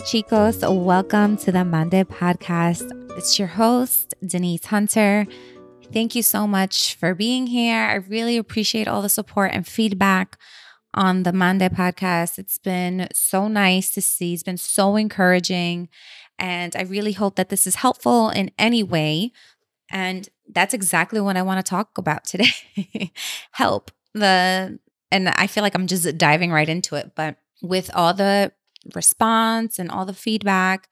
Chicos. Welcome to the Mande podcast. It's your host, Denise Hunter. Thank you so much for being here. I really appreciate all the support and feedback on the Mande podcast. It's been so nice to see, it's been so encouraging. And I really hope that this is helpful in any way. And that's exactly what I want to talk about today help. The and I feel like I'm just diving right into it, but with all the response and all the feedback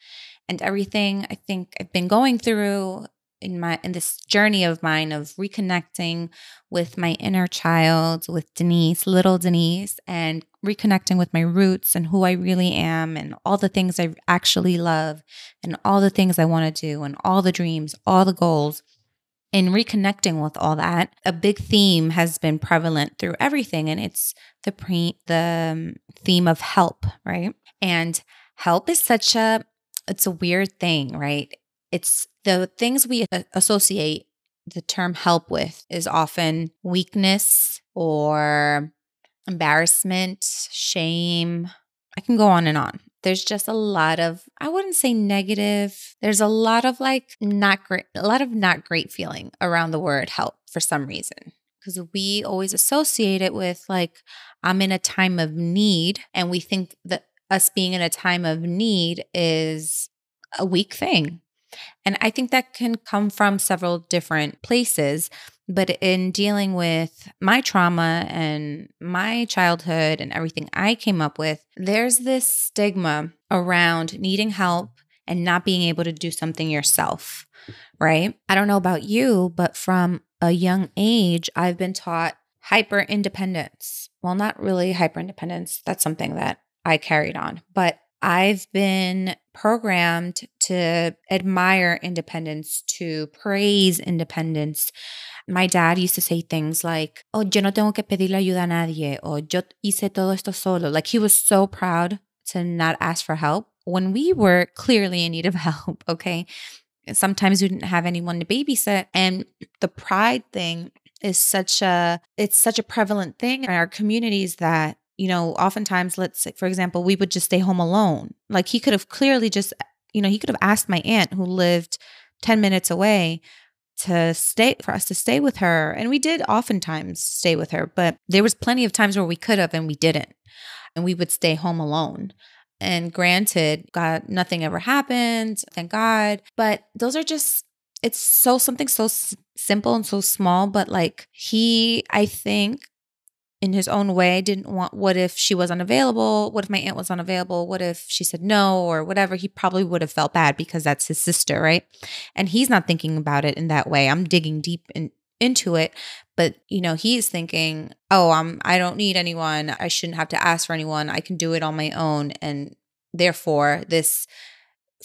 and everything I think I've been going through in my in this journey of mine of reconnecting with my inner child with Denise little Denise and reconnecting with my roots and who I really am and all the things I actually love and all the things I want to do and all the dreams all the goals. In reconnecting with all that a big theme has been prevalent through everything and it's the pre the um, theme of help right and help is such a it's a weird thing right it's the things we associate the term help with is often weakness or embarrassment, shame. I can go on and on. There's just a lot of, I wouldn't say negative. There's a lot of like not great, a lot of not great feeling around the word help for some reason. Because we always associate it with like, I'm in a time of need. And we think that us being in a time of need is a weak thing. And I think that can come from several different places. But in dealing with my trauma and my childhood and everything I came up with, there's this stigma around needing help and not being able to do something yourself, right? I don't know about you, but from a young age, I've been taught hyper independence. Well, not really hyper independence. That's something that I carried on, but I've been programmed to admire independence, to praise independence. My dad used to say things like, Oh, yo no tengo que pedirle ayuda a nadie, or yo hice todo esto solo. Like he was so proud to not ask for help when we were clearly in need of help. Okay. Sometimes we didn't have anyone to babysit. And the pride thing is such a it's such a prevalent thing in our communities that you know, oftentimes, let's say, for example, we would just stay home alone. Like he could have clearly just, you know, he could have asked my aunt who lived 10 minutes away to stay for us to stay with her. And we did oftentimes stay with her, but there was plenty of times where we could have and we didn't. And we would stay home alone. And granted, God, nothing ever happened, thank God. But those are just it's so something so s- simple and so small, but like he, I think, in his own way didn't want what if she was unavailable? What if my aunt was unavailable? What if she said no or whatever? He probably would have felt bad because that's his sister right? And he's not thinking about it in that way. I'm digging deep in, into it. But you know he's thinking oh i'm i don't need anyone. I shouldn't have to ask for anyone. I can do it on my own. And therefore this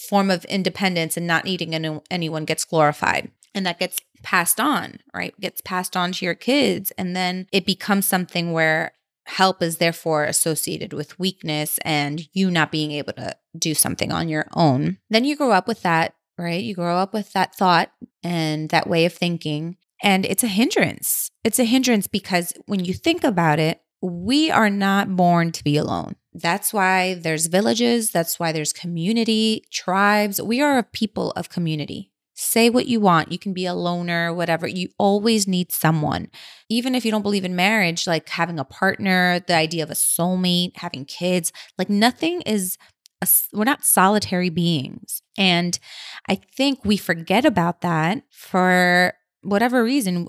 form of independence and not needing any, anyone gets glorified and that gets passed on, right? Gets passed on to your kids. And then it becomes something where help is therefore associated with weakness and you not being able to do something on your own. Then you grow up with that, right? You grow up with that thought and that way of thinking. And it's a hindrance. It's a hindrance because when you think about it, we are not born to be alone. That's why there's villages. That's why there's community, tribes. We are a people of community. Say what you want. You can be a loner, whatever. You always need someone. Even if you don't believe in marriage, like having a partner, the idea of a soulmate, having kids, like nothing is, a, we're not solitary beings. And I think we forget about that for whatever reason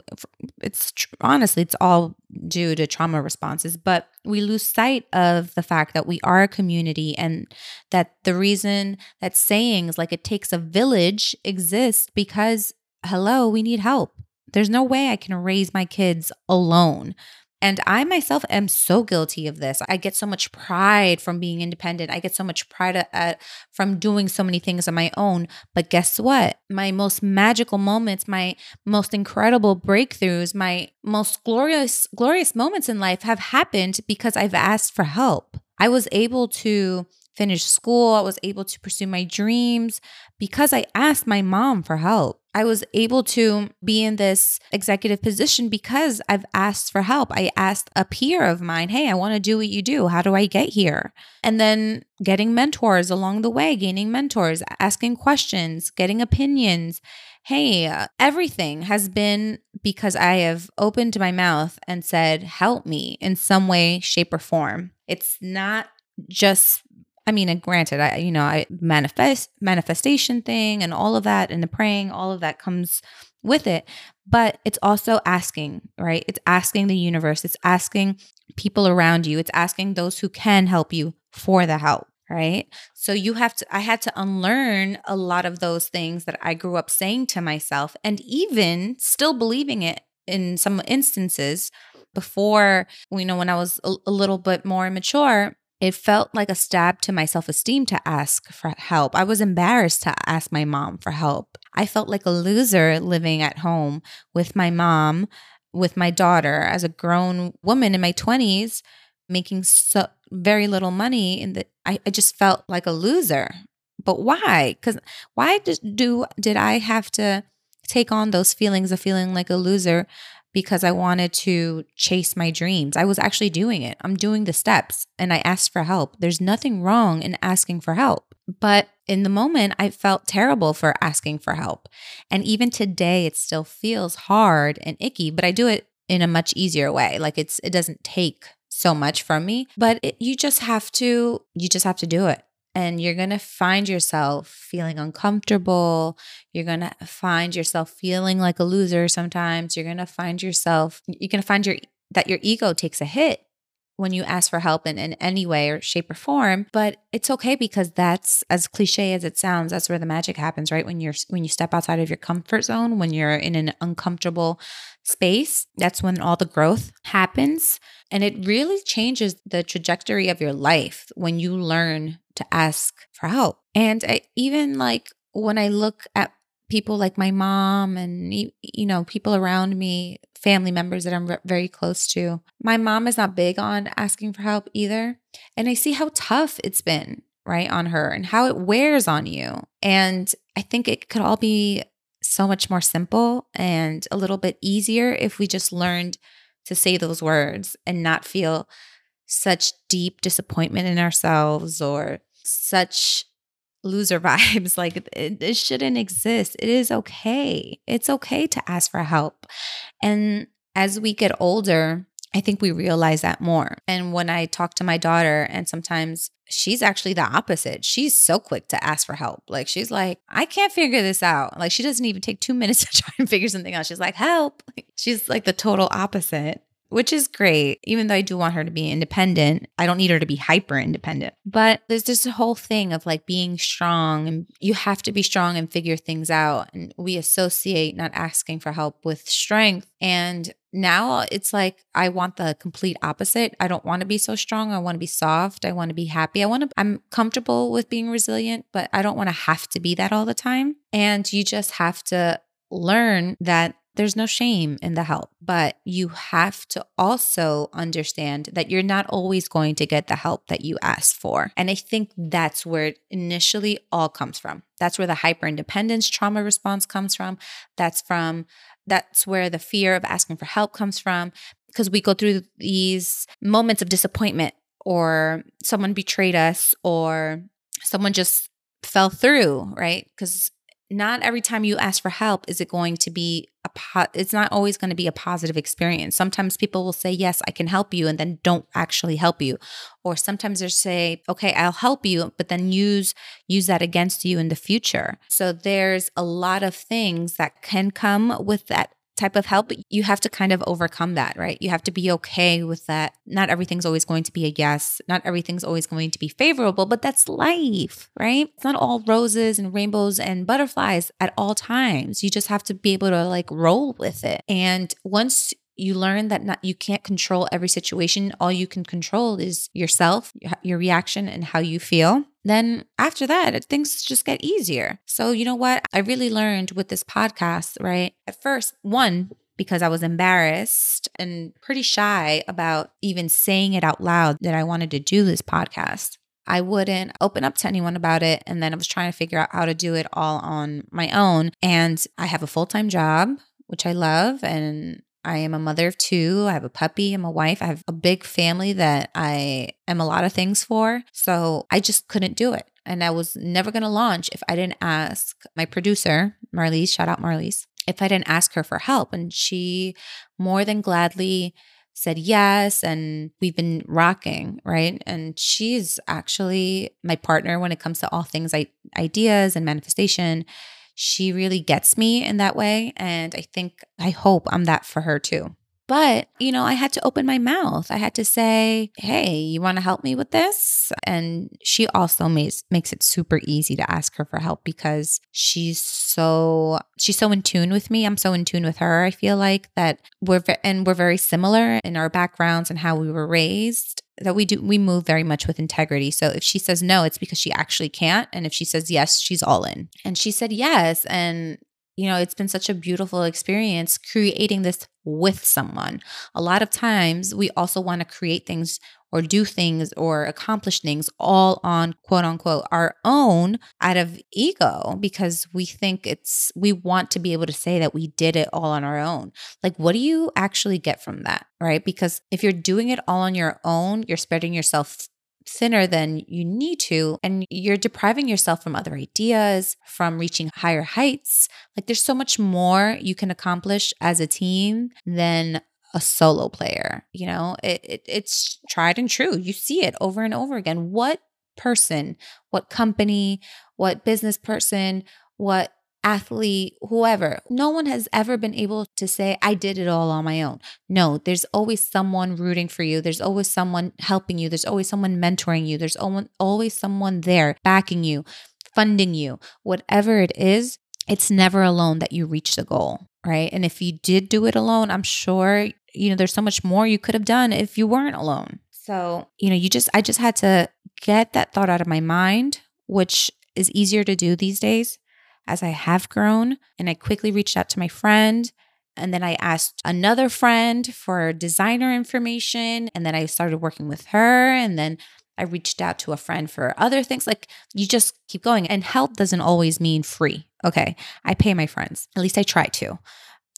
it's honestly it's all due to trauma responses but we lose sight of the fact that we are a community and that the reason that sayings like it takes a village exist because hello we need help. There's no way i can raise my kids alone and I myself am so guilty of this. I get so much pride from being independent. I get so much pride at, at, from doing so many things on my own. But guess what? My most magical moments, my most incredible breakthroughs, my most glorious glorious moments in life have happened because I've asked for help. I was able to finish school. I was able to pursue my dreams because I asked my mom for help. I was able to be in this executive position because I've asked for help. I asked a peer of mine, Hey, I want to do what you do. How do I get here? And then getting mentors along the way, gaining mentors, asking questions, getting opinions. Hey, everything has been because I have opened my mouth and said, Help me in some way, shape, or form. It's not just I mean, and granted, I you know, I manifest manifestation thing and all of that and the praying, all of that comes with it. But it's also asking, right? It's asking the universe, it's asking people around you, it's asking those who can help you for the help, right? So you have to I had to unlearn a lot of those things that I grew up saying to myself and even still believing it in some instances before, you know, when I was a, a little bit more mature, it felt like a stab to my self esteem to ask for help. I was embarrassed to ask my mom for help. I felt like a loser living at home with my mom, with my daughter as a grown woman in my 20s, making so very little money. And I, I just felt like a loser. But why? Because why did, do did I have to take on those feelings of feeling like a loser because I wanted to chase my dreams. I was actually doing it. I'm doing the steps and I asked for help. There's nothing wrong in asking for help. But in the moment, I felt terrible for asking for help. And even today, it still feels hard and icky, but I do it in a much easier way. Like it's, it doesn't take so much from me, but it, you just have to, you just have to do it and you're going to find yourself feeling uncomfortable. You're going to find yourself feeling like a loser sometimes. You're going to find yourself, you're going to find your that your ego takes a hit when you ask for help in, in any way or shape or form but it's okay because that's as cliche as it sounds that's where the magic happens right? When you're when you step outside of your comfort zone when you're in an uncomfortable space that's when all the growth happens. And it really changes the trajectory of your life when you learn to ask for help. And I, even like when i look at people like my mom and you know people around me family members that i'm very close to. My mom is not big on asking for help either and i see how tough it's been right on her and how it wears on you. And i think it could all be so much more simple and a little bit easier if we just learned to say those words and not feel such deep disappointment in ourselves or such loser vibes. Like it, it shouldn't exist. It is okay. It's okay to ask for help. And as we get older, I think we realize that more. And when I talk to my daughter, and sometimes she's actually the opposite. She's so quick to ask for help. Like she's like, I can't figure this out. Like she doesn't even take two minutes to try and figure something out. She's like, help. She's like the total opposite which is great. Even though I do want her to be independent, I don't need her to be hyper independent. But there's this whole thing of like being strong and you have to be strong and figure things out. And we associate not asking for help with strength. And now it's like I want the complete opposite. I don't want to be so strong. I want to be soft. I want to be happy. I want to I'm comfortable with being resilient, but I don't want to have to be that all the time. And you just have to learn that there's no shame in the help, but you have to also understand that you're not always going to get the help that you asked for. And I think that's where it initially all comes from. That's where the hyper independence trauma response comes from. That's from that's where the fear of asking for help comes from because we go through these moments of disappointment or someone betrayed us or someone just fell through, right? Because not every time you ask for help is it going to be a po- it's not always going to be a positive experience. Sometimes people will say yes, I can help you and then don't actually help you. Or sometimes they say, "Okay, I'll help you," but then use use that against you in the future. So there's a lot of things that can come with that type of help, you have to kind of overcome that, right? You have to be okay with that. Not everything's always going to be a yes. Not everything's always going to be favorable, but that's life, right? It's not all roses and rainbows and butterflies at all times. You just have to be able to like roll with it. And once you learn that not, you can't control every situation. All you can control is yourself, your reaction, and how you feel. Then after that, things just get easier. So, you know what? I really learned with this podcast, right? At first, one, because I was embarrassed and pretty shy about even saying it out loud that I wanted to do this podcast. I wouldn't open up to anyone about it. And then I was trying to figure out how to do it all on my own. And I have a full time job, which I love. And I am a mother of two. I have a puppy. I'm a wife. I have a big family that I am a lot of things for. So I just couldn't do it. And I was never going to launch if I didn't ask my producer, Marlise, shout out Marlise, if I didn't ask her for help. And she more than gladly said yes and we've been rocking right and she's actually my partner when it comes to all things like ideas and manifestation she really gets me in that way and i think i hope i'm that for her too but, you know, I had to open my mouth. I had to say, hey, you want to help me with this? And she also makes makes it super easy to ask her for help because she's so she's so in tune with me. I'm so in tune with her. I feel like that we're and we're very similar in our backgrounds and how we were raised that we do we move very much with integrity. So if she says no, it's because she actually can't and if she says yes, she's all in. And she said yes and you know, it's been such a beautiful experience creating this with someone. A lot of times we also want to create things or do things or accomplish things all on quote unquote our own out of ego because we think it's, we want to be able to say that we did it all on our own. Like, what do you actually get from that? Right. Because if you're doing it all on your own, you're spreading yourself thinner than you need to. And you're depriving yourself from other ideas, from reaching higher heights. Like there's so much more you can accomplish as a team than a solo player. You know, it, it, it's tried and true. You see it over and over again. What person, what company, what business person, what athlete, whoever. No one has ever been able to say, I did it all on my own. No, there's always someone rooting for you. There's always someone helping you. There's always someone mentoring you. There's always someone there backing you, funding you. Whatever it is, it's never alone that you reach the goal, right? And if you did do it alone, I'm sure, you know, there's so much more you could have done if you weren't alone. So, you know, you just, I just had to get that thought out of my mind, which is easier to do these days as I have grown. And I quickly reached out to my friend. And then I asked another friend for designer information. And then I started working with her. And then I reached out to a friend for other things. Like you just keep going. And help doesn't always mean free. Okay. I pay my friends, at least I try to.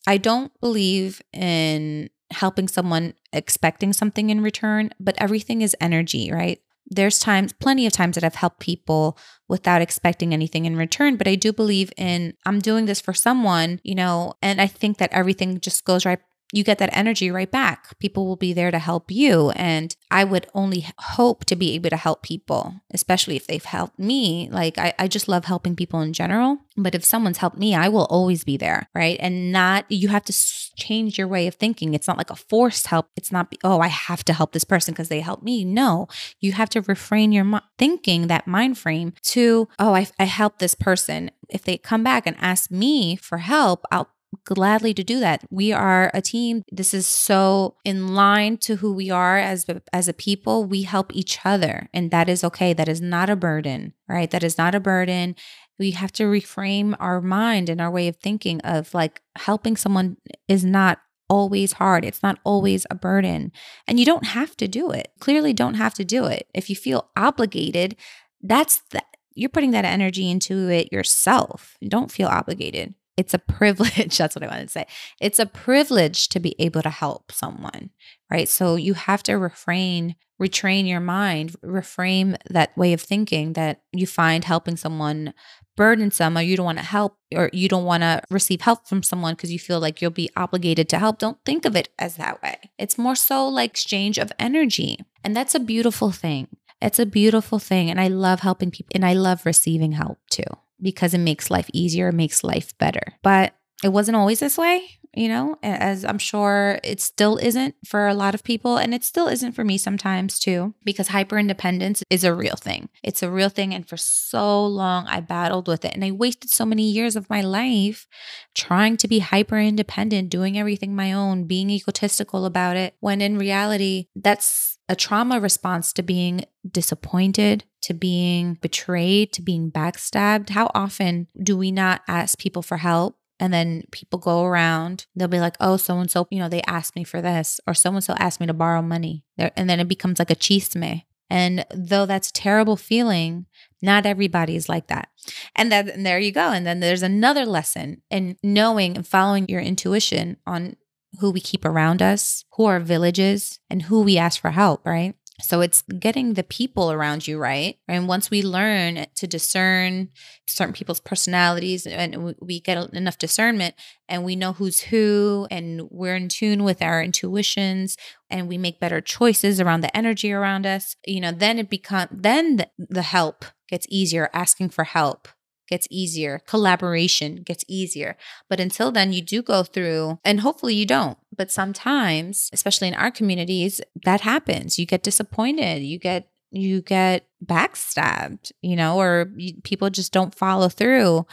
I don't believe in helping someone expecting something in return, but everything is energy, right? there's times, plenty of times that I've helped people without expecting anything in return. But I do believe in I'm doing this for someone, you know, and I think that everything just goes right you get that energy right back. People will be there to help you. And I would only hope to be able to help people, especially if they've helped me. Like, I, I just love helping people in general. But if someone's helped me, I will always be there. Right. And not, you have to change your way of thinking. It's not like a forced help. It's not, oh, I have to help this person because they helped me. No, you have to refrain your thinking, that mind frame to, oh, I, I helped this person. If they come back and ask me for help, I'll gladly to do that. We are a team. This is so in line to who we are as as a people. We help each other and that is okay. That is not a burden, right? That is not a burden. We have to reframe our mind and our way of thinking of like helping someone is not always hard. It's not always a burden. And you don't have to do it. Clearly don't have to do it. If you feel obligated, that's that you're putting that energy into it yourself. Don't feel obligated it's a privilege. That's what I wanted to say. It's a privilege to be able to help someone, right? So you have to refrain, retrain your mind, reframe that way of thinking that you find helping someone burdensome or you don't want to help or you don't want to receive help from someone because you feel like you'll be obligated to help. Don't think of it as that way. It's more so like exchange of energy. And that's a beautiful thing. It's a beautiful thing. And I love helping people and I love receiving help too because it makes life easier, makes life better. But it wasn't always this way, you know, as I'm sure it still isn't for a lot of people. And it still isn't for me sometimes too, because hyper independence is a real thing. It's a real thing. And for so long, I battled with it. And I wasted so many years of my life trying to be hyper independent, doing everything my own, being egotistical about it, when in reality, that's a trauma response to being disappointed, to being betrayed, to being backstabbed. How often do we not ask people for help? And then people go around, they'll be like, oh, so and so, you know, they asked me for this, or so and so asked me to borrow money. And then it becomes like a chisme. And though that's a terrible feeling, not everybody is like that. And that and there you go. And then there's another lesson in knowing and following your intuition on who we keep around us, who our villages, and who we ask for help, right? So it's getting the people around you right. And once we learn to discern certain people's personalities and we get enough discernment and we know who's who and we're in tune with our intuitions and we make better choices around the energy around us, you know, then it becomes, then the help gets easier, asking for help gets easier, collaboration gets easier. But until then, you do go through, and hopefully you don't. But sometimes, especially in our communities, that happens. You get disappointed, you get you get backstabbed, you know, or you, people just don't follow through.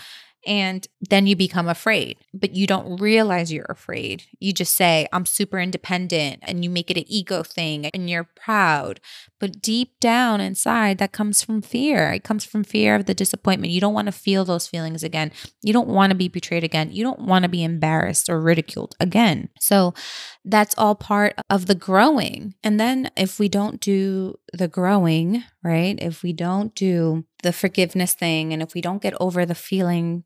And then you become afraid, but you don't realize you're afraid. You just say, I'm super independent, and you make it an ego thing and you're proud. But deep down inside, that comes from fear. It comes from fear of the disappointment. You don't want to feel those feelings again. You don't want to be betrayed again. You don't want to be embarrassed or ridiculed again. So that's all part of the growing. And then if we don't do the growing, right? If we don't do the forgiveness thing and if we don't get over the feeling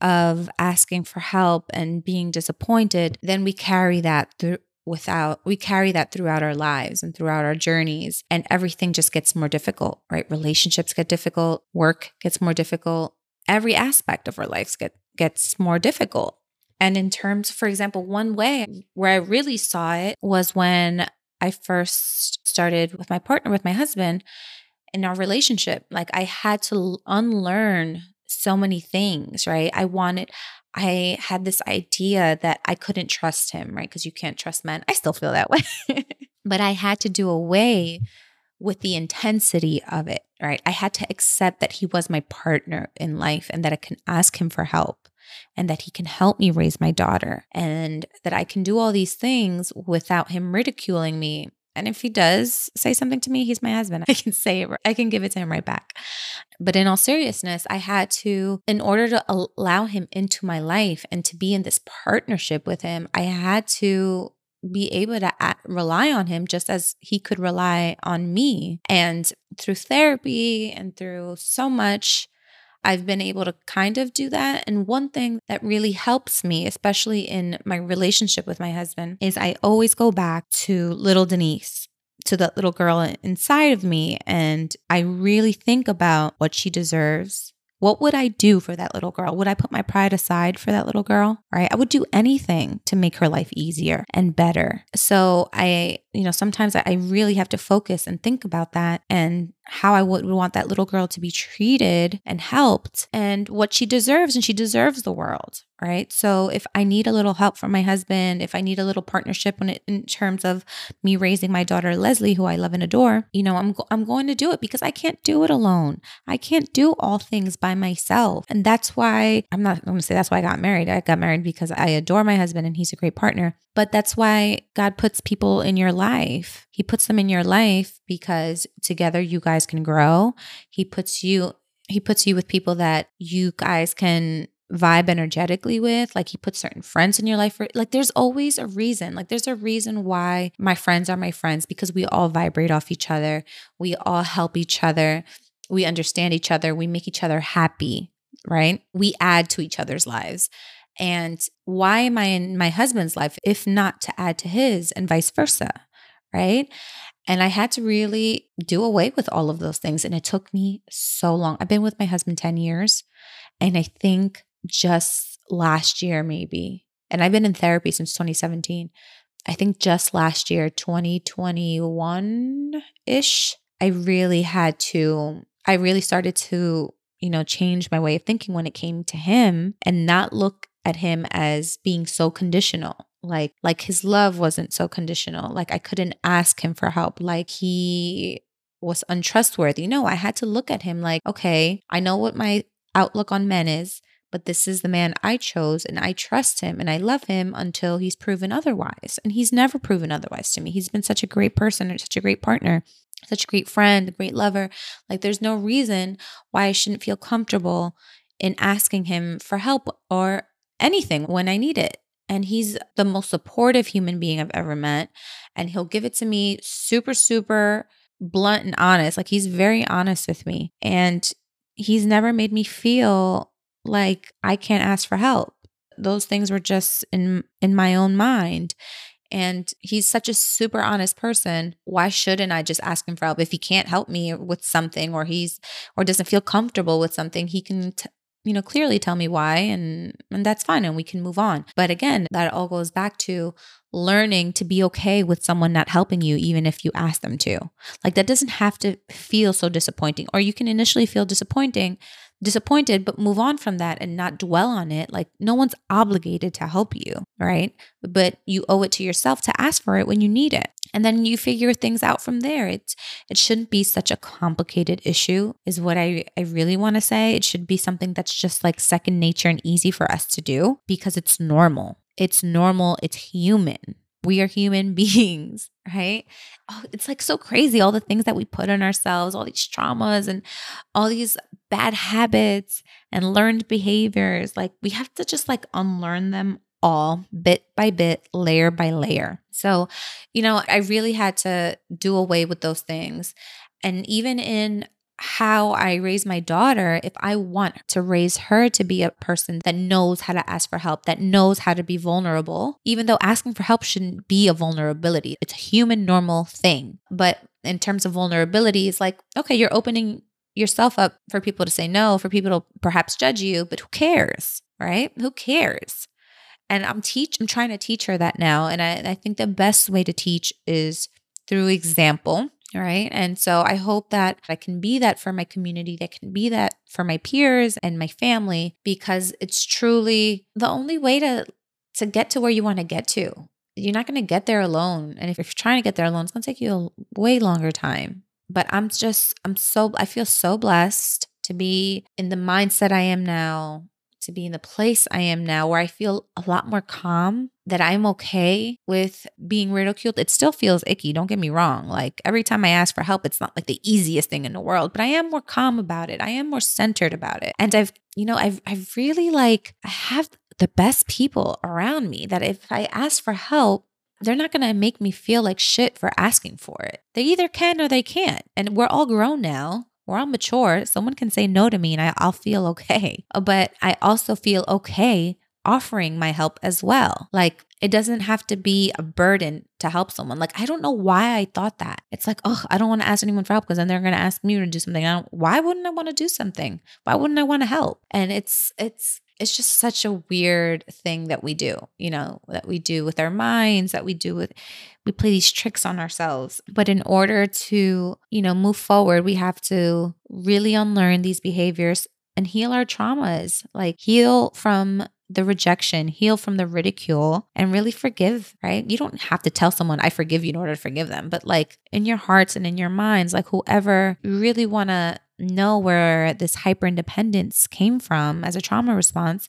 of asking for help and being disappointed, then we carry that through without we carry that throughout our lives and throughout our journeys and everything just gets more difficult right? Relationships get difficult work gets more difficult every aspect of our lives get gets more difficult. And in terms for example one way where i really saw it was when i first started with my partner with my husband in our relationship. Like I had to unlearn so many things, right? I wanted, I had this idea that I couldn't trust him, right? Because you can't trust men. I still feel that way. but I had to do away with the intensity of it, right? I had to accept that he was my partner in life and that I can ask him for help and that he can help me raise my daughter and that I can do all these things without him ridiculing me and if he does say something to me, he's my husband. I can say it, I can give it to him right back. But in all seriousness, I had to, in order to allow him into my life and to be in this partnership with him, I had to be able to rely on him just as he could rely on me. And through therapy and through so much, I've been able to kind of do that. And one thing that really helps me, especially in my relationship with my husband, is I always go back to little Denise, to that little girl inside of me. And I really think about what she deserves what would I do for that little girl? Would I put my pride aside for that little girl? Right? I would do anything to make her life easier and better. So I, you know, sometimes I really have to focus and think about that and how I would want that little girl to be treated and helped and what she deserves. And she deserves the world, right? So if I need a little help from my husband, if I need a little partnership when it, in terms of me raising my daughter Leslie, who I love and adore, you know, I'm go- I'm going to do it because I can't do it alone. I can't do all things by myself, and that's why I'm not going to say that's why I got married. I got married because I adore my husband and he's a great partner. But that's why God puts people in your life. He puts them in your life because together you guys can grow. He puts you he puts you with people that you guys can vibe energetically with like he puts certain friends in your life for, like there's always a reason like there's a reason why my friends are my friends because we all vibrate off each other we all help each other we understand each other we make each other happy right we add to each other's lives and why am I in my husband's life if not to add to his and vice versa? Right. And I had to really do away with all of those things. And it took me so long. I've been with my husband 10 years. And I think just last year, maybe, and I've been in therapy since 2017. I think just last year, 2021 ish, I really had to, I really started to, you know, change my way of thinking when it came to him and not look at him as being so conditional like like his love wasn't so conditional like i couldn't ask him for help like he was untrustworthy no i had to look at him like okay i know what my outlook on men is but this is the man I chose and I trust him and I love him until he's proven otherwise. And he's never proven otherwise to me. He's been such a great person and such a great partner, such a great friend, a great lover. Like there's no reason why I shouldn't feel comfortable in asking him for help or anything when I need it. And he's the most supportive human being I've ever met. And he'll give it to me super, super blunt and honest. Like he's very honest with me. And he's never made me feel like I can't ask for help. Those things were just in in my own mind. And he's such a super honest person. Why shouldn't I just ask him for help? If he can't help me with something or he's or doesn't feel comfortable with something, he can t- you know clearly tell me why and and that's fine and we can move on. But again, that all goes back to learning to be okay with someone not helping you even if you ask them to. Like that doesn't have to feel so disappointing or you can initially feel disappointing disappointed, but move on from that and not dwell on it. Like, no one's obligated to help you, right? But you owe it to yourself to ask for it when you need it. And then you figure things out from there. It's it shouldn't be such a complicated issue, is what I, I really want to say. It should be something that's just like second nature and easy for us to do because it's normal. It's normal, it's human. We are human beings, right? Oh, it's like so crazy all the things that we put on ourselves, all these traumas and all these bad habits and learned behaviors. Like we have to just like unlearn them all bit by bit, layer by layer. So, you know, I really had to do away with those things. And even in how I raise my daughter, if I want to raise her to be a person that knows how to ask for help, that knows how to be vulnerable, even though asking for help shouldn't be a vulnerability, it's a human, normal thing. But in terms of vulnerability, it's like, okay, you're opening yourself up for people to say no, for people to perhaps judge you, but who cares, right? Who cares? And I'm teach I'm trying to teach her that now. And I, I think the best way to teach is through example Right. And so I hope that I can be that for my community, that can be that for my peers and my family, because it's truly the only way to to get to where you want to get to. You're not going to get there alone. And if you're trying to get there alone, it's going to take you a way longer time. But I'm just, I'm so, I feel so blessed to be in the mindset I am now, to be in the place I am now where I feel a lot more calm, that I'm okay with being ridiculed. It still feels icky, don't get me wrong. Like every time I ask for help, it's not like the easiest thing in the world, but I am more calm about it. I am more centered about it. And I've, you know, I've I've really like I have the best people around me that if I ask for help, they're not going to make me feel like shit for asking for it. They either can or they can't. And we're all grown now we're all mature. Someone can say no to me and I, I'll feel okay. But I also feel okay offering my help as well. Like it doesn't have to be a burden to help someone. Like I don't know why I thought that. It's like, oh, I don't want to ask anyone for help because then they're going to ask me to do something. I don't, why wouldn't I want to do something? Why wouldn't I want to help? And it's it's it's just such a weird thing that we do, you know, that we do with our minds, that we do with, we play these tricks on ourselves. But in order to, you know, move forward, we have to really unlearn these behaviors and heal our traumas, like heal from the rejection, heal from the ridicule, and really forgive, right? You don't have to tell someone, I forgive you in order to forgive them, but like in your hearts and in your minds, like whoever you really want to know where this hyper independence came from as a trauma response,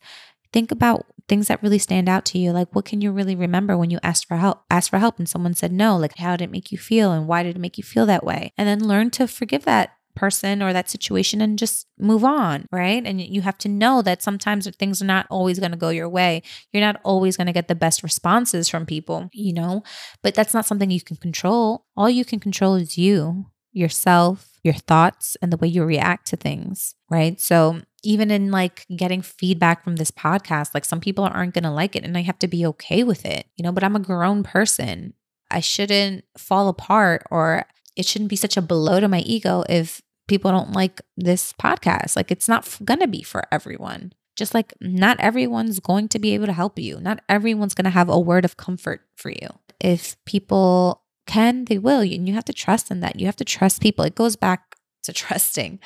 think about things that really stand out to you. Like what can you really remember when you asked for help, asked for help and someone said no? Like how did it make you feel and why did it make you feel that way? And then learn to forgive that person or that situation and just move on, right? And you have to know that sometimes things are not always going to go your way. You're not always going to get the best responses from people, you know, but that's not something you can control. All you can control is you, yourself, your thoughts and the way you react to things, right? So even in like getting feedback from this podcast, like some people aren't going to like it and I have to be okay with it, you know, but I'm a grown person. I shouldn't fall apart or it shouldn't be such a blow to my ego if people don't like this podcast. Like it's not going to be for everyone. Just like not everyone's going to be able to help you. Not everyone's going to have a word of comfort for you. If people can, they will. And you have to trust in that. You have to trust people. It goes back to trusting,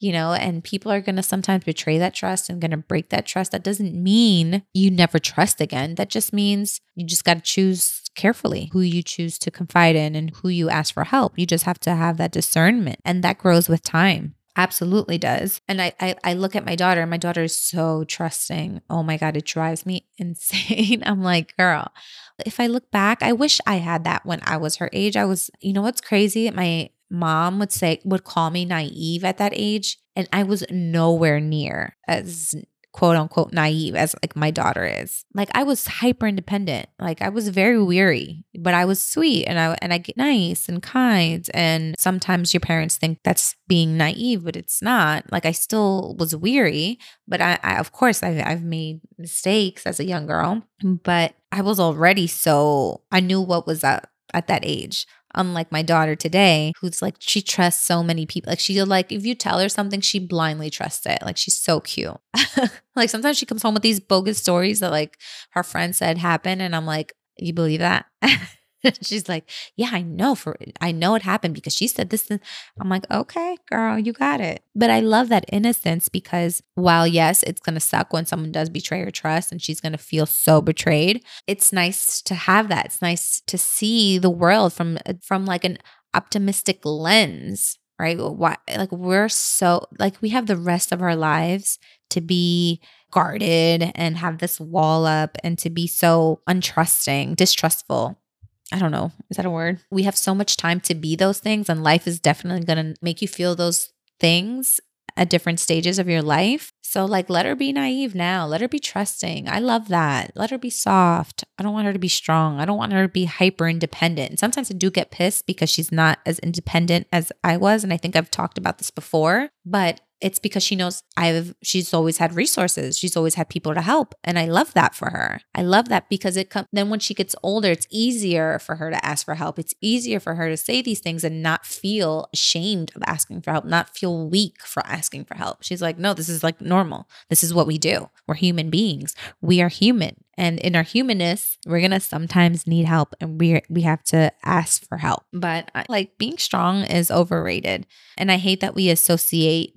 you know, and people are going to sometimes betray that trust and going to break that trust. That doesn't mean you never trust again. That just means you just got to choose carefully who you choose to confide in and who you ask for help. You just have to have that discernment, and that grows with time. Absolutely does. And I, I, I look at my daughter, my daughter is so trusting. Oh my God, it drives me insane. I'm like, girl, if I look back, I wish I had that when I was her age. I was, you know what's crazy? My mom would say, would call me naive at that age. And I was nowhere near as quote unquote naive as like my daughter is. Like I was hyper independent. Like I was very weary, but I was sweet and I and I get nice and kind. And sometimes your parents think that's being naive, but it's not. Like I still was weary, but I, I of course I've I've made mistakes as a young girl, but I was already so I knew what was up at that age unlike my daughter today who's like she trusts so many people like she like if you tell her something she blindly trusts it. Like she's so cute. Like sometimes she comes home with these bogus stories that like her friend said happened and i'm like you believe that She's like, Yeah, I know for I know it happened because she said this. I'm like, okay, girl, you got it. But I love that innocence because while yes, it's gonna suck when someone does betray her trust and she's gonna feel so betrayed, it's nice to have that. It's nice to see the world from uh, from like an optimistic lens, right? Why like we're so like we have the rest of our lives to be guarded and have this wall up and to be so untrusting, distrustful I don't know. Is that a word? We have so much time to be those things, and life is definitely going to make you feel those things at different stages of your life. So, like, let her be naive now. Let her be trusting. I love that. Let her be soft. I don't want her to be strong. I don't want her to be hyper independent. Sometimes I do get pissed because she's not as independent as I was. And I think I've talked about this before, but it's because she knows I've she's always had resources. She's always had people to help and I love that for her. I love that because it comes then when she gets older it's easier for her to ask for help. It's easier for her to say these things and not feel ashamed of asking for help, not feel weak for asking for help. She's like, "No, this is like normal. This is what we do. We're human beings. We are human." And in our humanness, we're to sometimes need help and we we have to ask for help. But like being strong is overrated. And I hate that we associate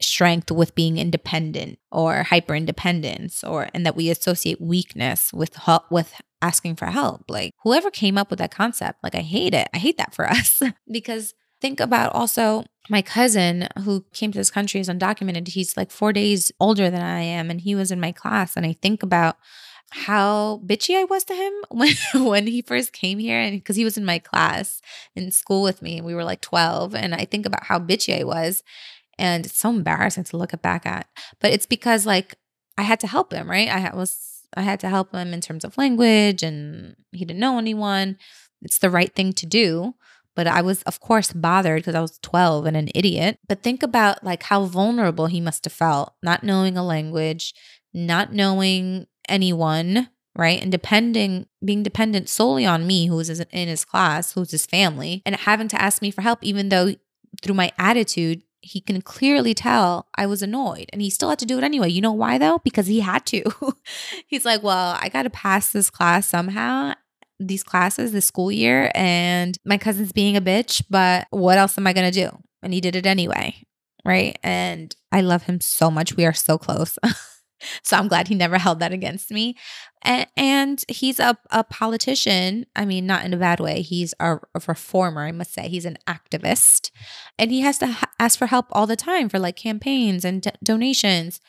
strength with being independent or hyper independence or and that we associate weakness with help with asking for help. Like whoever came up with that concept like i hate it. I hate that for us. Because think about also my cousin who came to this country is undocumented. He's like 4 days older than i am and he was in my class and i think about how bitchy I was to him when when he first came here and because he was in my class in school with me we were like 12 and I think about how bitchy I was and it's so embarrassing to look back at. But it's because like I had to help him, right? I was I had to help him in terms of language and he didn't know anyone. It's the right thing to do. But I was, of course, bothered because I was 12 and an idiot. But think about like how vulnerable he must have felt, not knowing a language, not knowing anyone, right? And depending, being dependent solely on me, who was in his class, who's his family, and having to ask me for help, even though through my attitude, he can clearly tell I was annoyed and he still had to do it anyway. You know why though? Because he had to. He's like, well, I got to pass this class somehow, these classes this school year, and my cousin's being a bitch, but what else am I going to do? And he did it anyway. Right. And I love him so much. We are so close. So I'm glad he never held that against me. And, he's a, a politician. I mean, not in a bad way. He's a, a reformer, I must say. He's an activist. And he has to ha- ask for help all the time for like campaigns and d- donations.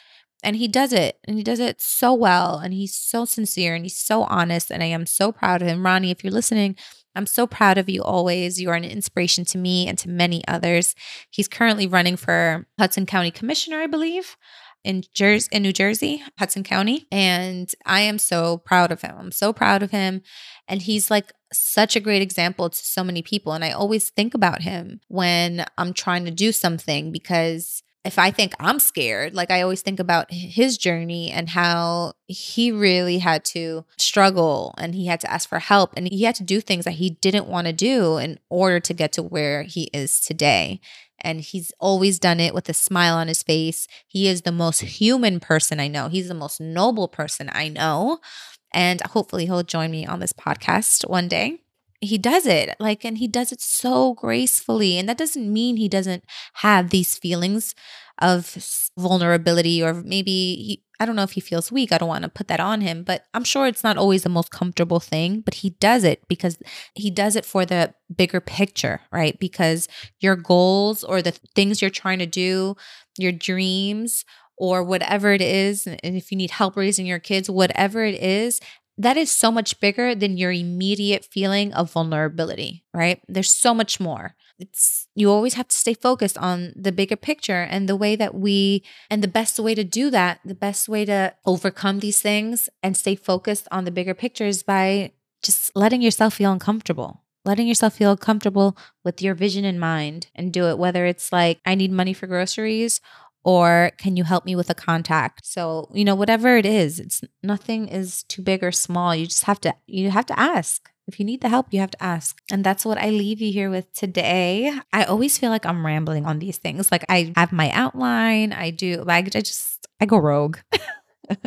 And he does it. And he does it so well. And he's so sincere and he's so honest. And I am so proud of him. Ronnie, if you're listening, I'm so proud of you always. You are an inspiration to me and to many others. He's currently running for Hudson County Commissioner, I believe in Jersey, in New Jersey, Hudson County, and I am so proud of him. I'm so proud of him, and he's like such a great example to so many people. And I always think about him when I'm trying to do something because if I think I'm scared, like I always think about his journey and how he really had to struggle and he had to ask for help and he had to do things that he didn't want to do in order to get to where he is today and he's always done it with a smile on his face. He is the most human person I know. He's the most noble person I know. And hopefully he'll join me on this podcast one day. He does it like, and he does it so gracefully. And that doesn't mean he doesn't have these feelings of vulnerability or maybe he, I don't know if he feels weak. I don't want to put that on him, but I'm sure it's not always the most comfortable thing, but he does it because he does it for the bigger picture, right? Because your goals or the things you're trying to do, your dreams, or whatever it is, and if you need help raising your kids, whatever it is, that is so much bigger than your immediate feeling of vulnerability, right? There's so much more. It's you always have to stay focused on the bigger picture and the way that we and the best way to do that the best way to overcome these things and stay focused on the bigger picture is by just letting yourself feel uncomfortable. Letting yourself feel comfortable with your vision in mind and do it whether it's like i need money for groceries or can you help me with a contact? So you know whatever it is it's nothing is too big or small. You just have to you have to ask if you need the help, you have to ask. And that's what I leave you here with today. I always feel like I'm rambling on these things. Like I have my outline, I do, like I just, I go rogue.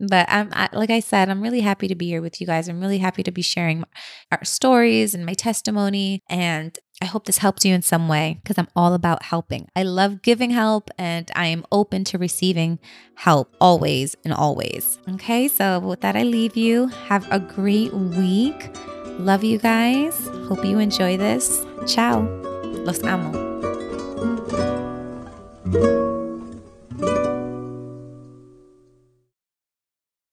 but I'm I, like I said, I'm really happy to be here with you guys. I'm really happy to be sharing our stories and my testimony. And I hope this helped you in some way because I'm all about helping. I love giving help and I am open to receiving help always and always. Okay, so with that, I leave you. Have a great week. Love you guys. Hope you enjoy this. Ciao. Los amo.